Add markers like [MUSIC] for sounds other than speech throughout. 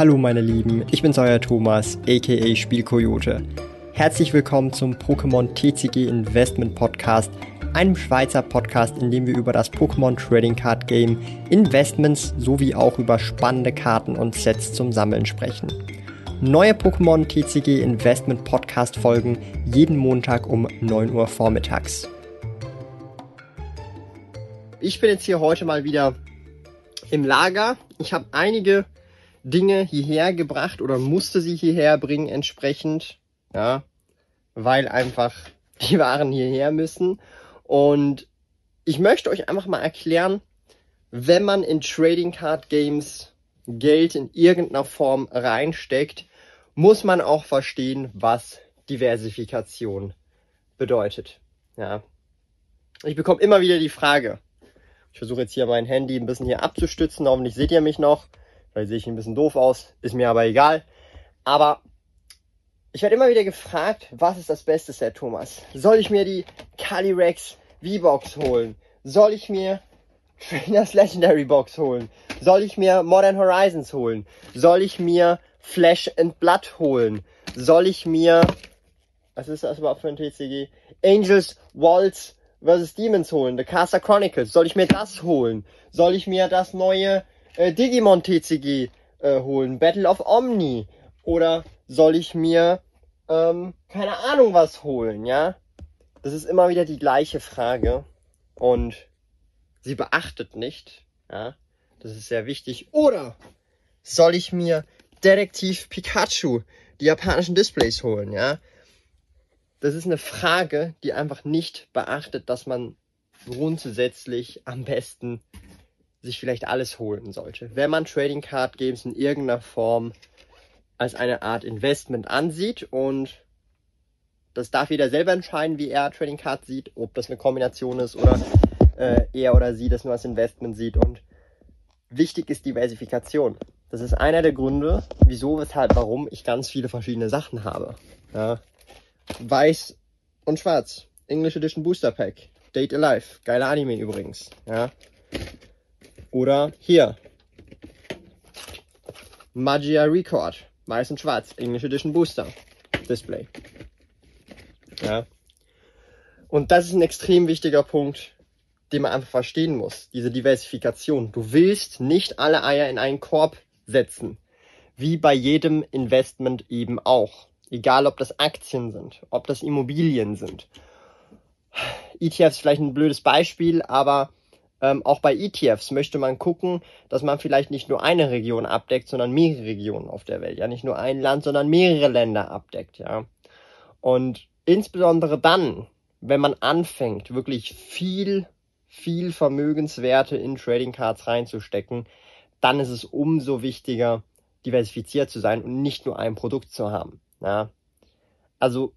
Hallo meine Lieben, ich bin's euer Thomas, aka Spielkoyote. Herzlich willkommen zum Pokémon TCG Investment Podcast, einem Schweizer Podcast, in dem wir über das Pokémon Trading Card Game, Investments sowie auch über spannende Karten und Sets zum Sammeln sprechen. Neue Pokémon TCG Investment Podcast folgen jeden Montag um 9 Uhr vormittags. Ich bin jetzt hier heute mal wieder im Lager. Ich habe einige Dinge hierher gebracht oder musste sie hierher bringen entsprechend, ja, weil einfach [LAUGHS] die Waren hierher müssen. Und ich möchte euch einfach mal erklären, wenn man in Trading Card Games Geld in irgendeiner Form reinsteckt, muss man auch verstehen, was Diversifikation bedeutet. Ja. Ich bekomme immer wieder die Frage. Ich versuche jetzt hier mein Handy ein bisschen hier abzustützen. Hoffentlich seht ihr mich noch. Vielleicht sehe ich ein bisschen doof aus, ist mir aber egal. Aber ich werde immer wieder gefragt, was ist das beste Set, Thomas? Soll ich mir die Calyrex V-Box holen? Soll ich mir Trainers Legendary Box holen? Soll ich mir Modern Horizons holen? Soll ich mir Flash and Blood holen? Soll ich mir, was ist das überhaupt für ein TCG? Angels Waltz vs. Demons holen? The Caster Chronicles? Soll ich mir das holen? Soll ich mir das neue äh, Digimon TCG äh, holen? Battle of Omni? Oder soll ich mir, ähm, keine Ahnung was holen, ja? Das ist immer wieder die gleiche Frage und sie beachtet nicht, ja? Das ist sehr wichtig. Oder soll ich mir Detektiv Pikachu die japanischen Displays holen, ja? Das ist eine Frage, die einfach nicht beachtet, dass man grundsätzlich am besten sich vielleicht alles holen sollte. Wenn man Trading Card Games in irgendeiner Form als eine Art Investment ansieht und das darf jeder selber entscheiden, wie er Trading Card sieht, ob das eine Kombination ist oder äh, er oder sie das nur als Investment sieht. Und wichtig ist Diversifikation. Das ist einer der Gründe, wieso, weshalb, warum ich ganz viele verschiedene Sachen habe. Ja. Weiß und Schwarz. English Edition Booster Pack. Date Alive. Geiler Anime übrigens. Ja. Oder hier. Magia Record. Weiß und Schwarz. English Edition Booster. Display. Ja. Und das ist ein extrem wichtiger Punkt, den man einfach verstehen muss. Diese Diversifikation. Du willst nicht alle Eier in einen Korb setzen. Wie bei jedem Investment eben auch. Egal ob das Aktien sind, ob das Immobilien sind. ETFs vielleicht ein blödes Beispiel, aber ähm, auch bei ETFs möchte man gucken, dass man vielleicht nicht nur eine Region abdeckt, sondern mehrere Regionen auf der Welt. Ja, nicht nur ein Land, sondern mehrere Länder abdeckt. Ja. Und insbesondere dann, wenn man anfängt, wirklich viel, viel Vermögenswerte in Trading Cards reinzustecken, dann ist es umso wichtiger, diversifiziert zu sein und nicht nur ein Produkt zu haben. Ja. Also,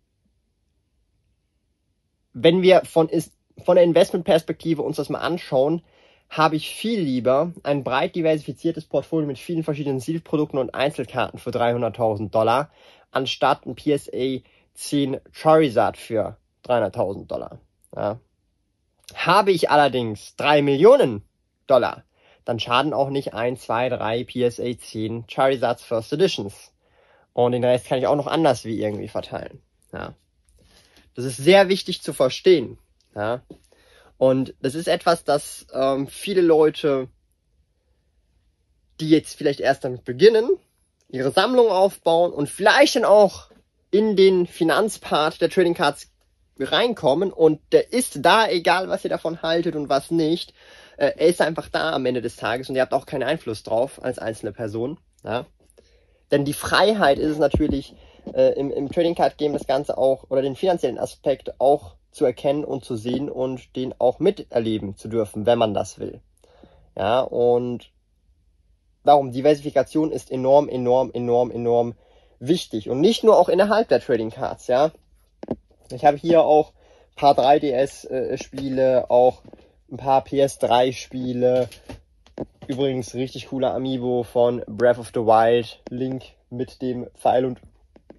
wenn wir von, ist, von der Investmentperspektive uns das mal anschauen, habe ich viel lieber ein breit diversifiziertes Portfolio mit vielen verschiedenen Silprodukten und Einzelkarten für 300.000 Dollar, anstatt ein PSA 10 Charizard für 300.000 Dollar. Ja. Habe ich allerdings 3 Millionen Dollar, dann schaden auch nicht 1, 2, 3 PSA 10 Charizards First Editions. Und den Rest kann ich auch noch anders wie irgendwie verteilen. Ja. Das ist sehr wichtig zu verstehen. Ja. Und das ist etwas, das ähm, viele Leute, die jetzt vielleicht erst damit beginnen, ihre Sammlung aufbauen und vielleicht dann auch in den Finanzpart der Trading Cards reinkommen und der ist da, egal was ihr davon haltet und was nicht. Äh, er ist einfach da am Ende des Tages und ihr habt auch keinen Einfluss drauf als einzelne Person. Ja? Denn die Freiheit ist es natürlich äh, im, im Trading Card Game das Ganze auch oder den finanziellen Aspekt auch zu erkennen und zu sehen und den auch miterleben zu dürfen, wenn man das will. Ja, und darum, Diversifikation ist enorm, enorm, enorm, enorm wichtig. Und nicht nur auch innerhalb der Trading Cards, ja. Ich habe hier auch paar 3DS-Spiele, äh, auch ein paar PS3-Spiele. Übrigens richtig cooler Amiibo von Breath of the Wild. Link mit dem Pfeil und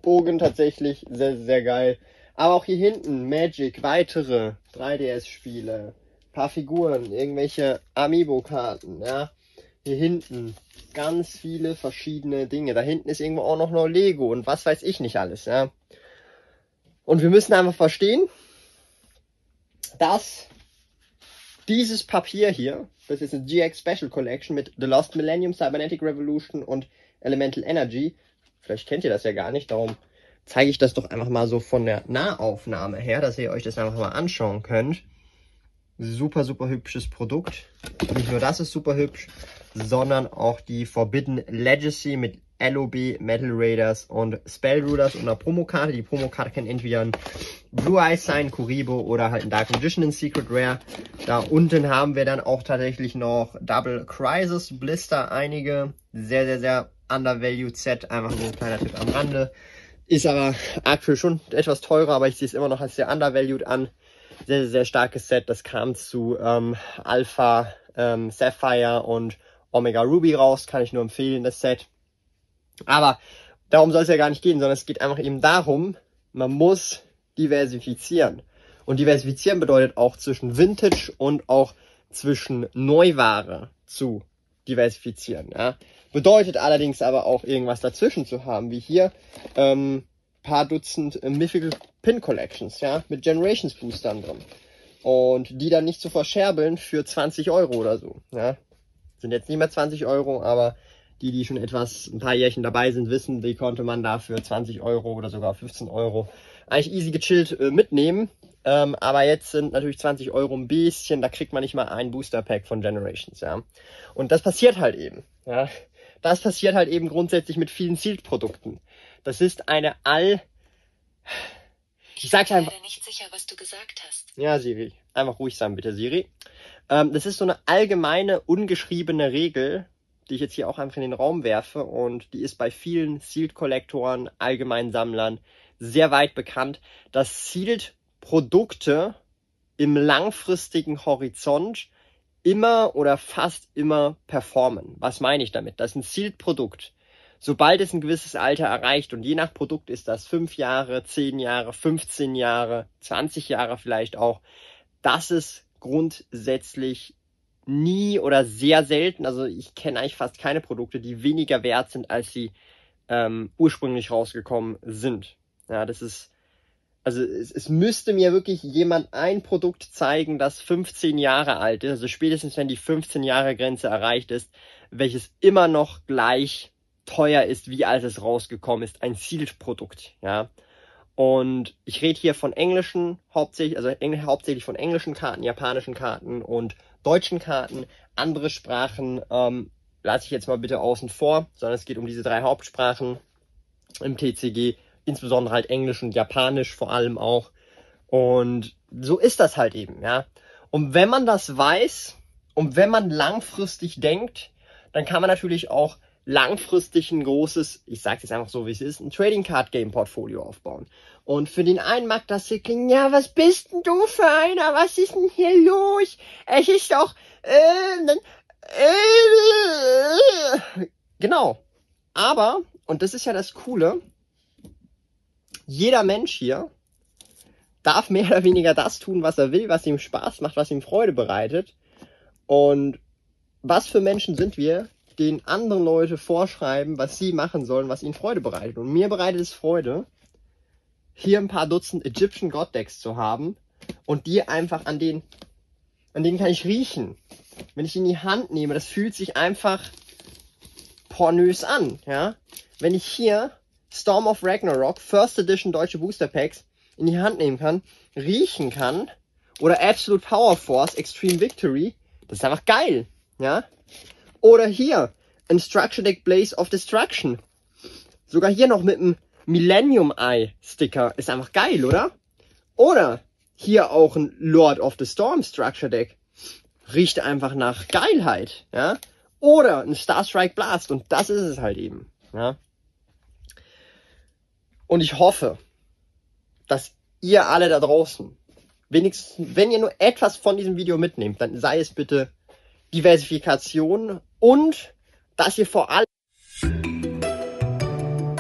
Bogen tatsächlich sehr, sehr geil. Aber auch hier hinten Magic, weitere 3DS-Spiele, paar Figuren, irgendwelche Amiibo-Karten, ja. Hier hinten ganz viele verschiedene Dinge. Da hinten ist irgendwo auch noch nur Lego und was weiß ich nicht alles, ja. Und wir müssen einfach verstehen, dass dieses Papier hier, das ist eine GX Special Collection mit The Lost Millennium, Cybernetic Revolution und Elemental Energy. Vielleicht kennt ihr das ja gar nicht, darum zeige ich das doch einfach mal so von der Nahaufnahme her, dass ihr euch das einfach mal anschauen könnt. Super, super hübsches Produkt. Nicht nur das ist super hübsch, sondern auch die Forbidden Legacy mit LOB, Metal Raiders und Spell Rulers und einer Promokarte. Die Promokarte kann entweder ein Blue Eyes sein, Kuribo oder halt ein Dark Magician in Secret Rare. Da unten haben wir dann auch tatsächlich noch Double Crisis Blister, einige. Sehr, sehr, sehr undervalued Set. Einfach so ein kleiner Tipp am Rande. Ist aber aktuell schon etwas teurer, aber ich sehe es immer noch als sehr undervalued an. Sehr, sehr, sehr starkes Set. Das kam zu ähm, Alpha, ähm, Sapphire und Omega Ruby raus. Kann ich nur empfehlen, das Set. Aber darum soll es ja gar nicht gehen, sondern es geht einfach eben darum, man muss diversifizieren. Und diversifizieren bedeutet auch zwischen Vintage und auch zwischen Neuware zu diversifizieren. Ja. Bedeutet allerdings aber auch irgendwas dazwischen zu haben, wie hier ähm, paar Dutzend äh, Mythical Pin Collections, ja, mit Generations Boostern drin. Und die dann nicht zu verscherbeln für 20 Euro oder so. Ja. Sind jetzt nicht mehr 20 Euro, aber die, die schon etwas, ein paar Jährchen dabei sind, wissen, die konnte man da für 20 Euro oder sogar 15 Euro eigentlich easy gechillt äh, mitnehmen. Ähm, aber jetzt sind natürlich 20 Euro ein bisschen, da kriegt man nicht mal ein Booster Pack von Generations, ja. Und das passiert halt eben, ja. Das passiert halt eben grundsätzlich mit vielen Sealed-Produkten. Das ist eine all... Ich, ich sag's einfach... nicht sicher, was du gesagt hast. Ja, Siri. Einfach ruhig sein, bitte, Siri. Ähm, das ist so eine allgemeine, ungeschriebene Regel, die ich jetzt hier auch einfach in den Raum werfe und die ist bei vielen Sealed-Kollektoren, allgemeinen Sammlern sehr weit bekannt, dass Sealed-Produkte im langfristigen Horizont immer oder fast immer performen. Was meine ich damit? Das ist ein Sealed-Produkt. Sobald es ein gewisses Alter erreicht und je nach Produkt ist das fünf Jahre, zehn Jahre, 15 Jahre, 20 Jahre vielleicht auch, das ist grundsätzlich nie oder sehr selten, also ich kenne eigentlich fast keine Produkte, die weniger wert sind, als sie ähm, ursprünglich rausgekommen sind. Ja, das ist, also es, es müsste mir wirklich jemand ein Produkt zeigen, das 15 Jahre alt ist, also spätestens wenn die 15 Jahre Grenze erreicht ist, welches immer noch gleich teuer ist, wie als es rausgekommen ist, ein Sealed-Produkt, ja. Und ich rede hier von englischen, hauptsächlich, also engl hauptsächlich von englischen Karten, japanischen Karten und deutschen Karten. Andere Sprachen ähm, lasse ich jetzt mal bitte außen vor, sondern es geht um diese drei Hauptsprachen im TCG, insbesondere halt Englisch und Japanisch vor allem auch. Und so ist das halt eben, ja. Und wenn man das weiß und wenn man langfristig denkt, dann kann man natürlich auch langfristig ein großes, ich sag's jetzt einfach so wie es ist, ein Trading Card Game Portfolio aufbauen. Und für den einen mag das hier klingen, ja, was bist denn du für einer? Was ist denn hier los? Es ist doch, äh, äh, genau. Aber, und das ist ja das Coole, jeder Mensch hier darf mehr oder weniger das tun, was er will, was ihm Spaß macht, was ihm Freude bereitet. Und was für Menschen sind wir, den anderen Leute vorschreiben, was sie machen sollen, was ihnen Freude bereitet. Und mir bereitet es Freude, hier ein paar Dutzend Egyptian God Decks zu haben und die einfach an den, an denen kann ich riechen. Wenn ich in die Hand nehme, das fühlt sich einfach pornös an, ja. Wenn ich hier Storm of Ragnarok First Edition deutsche Booster Packs in die Hand nehmen kann, riechen kann oder Absolute Power Force Extreme Victory, das ist einfach geil, ja. Oder hier, ein Structure Deck Blaze of Destruction. Sogar hier noch mit einem Millennium Eye Sticker. Ist einfach geil, oder? Oder hier auch ein Lord of the Storm Structure Deck. Riecht einfach nach Geilheit, ja? Oder ein Starstrike Blast. Und das ist es halt eben, ja? Und ich hoffe, dass ihr alle da draußen, wenigstens, wenn ihr nur etwas von diesem Video mitnehmt, dann sei es bitte Diversifikation und dass ihr vor allem...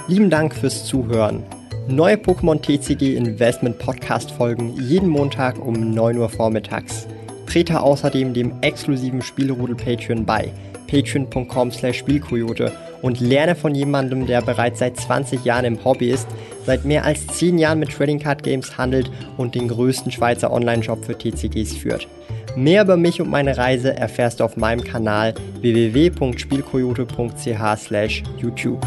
Lieben Dank fürs Zuhören. Neue Pokémon TCG Investment Podcast folgen jeden Montag um 9 Uhr vormittags. Trete außerdem dem exklusiven Spielrudel Patreon bei patreon.com slash Spielkoyote und lerne von jemandem, der bereits seit 20 Jahren im Hobby ist, seit mehr als 10 Jahren mit Trading Card Games handelt und den größten Schweizer Online-Shop für TCGs führt. Mehr über mich und meine Reise erfährst du auf meinem Kanal www.spielkoyote.ch slash YouTube.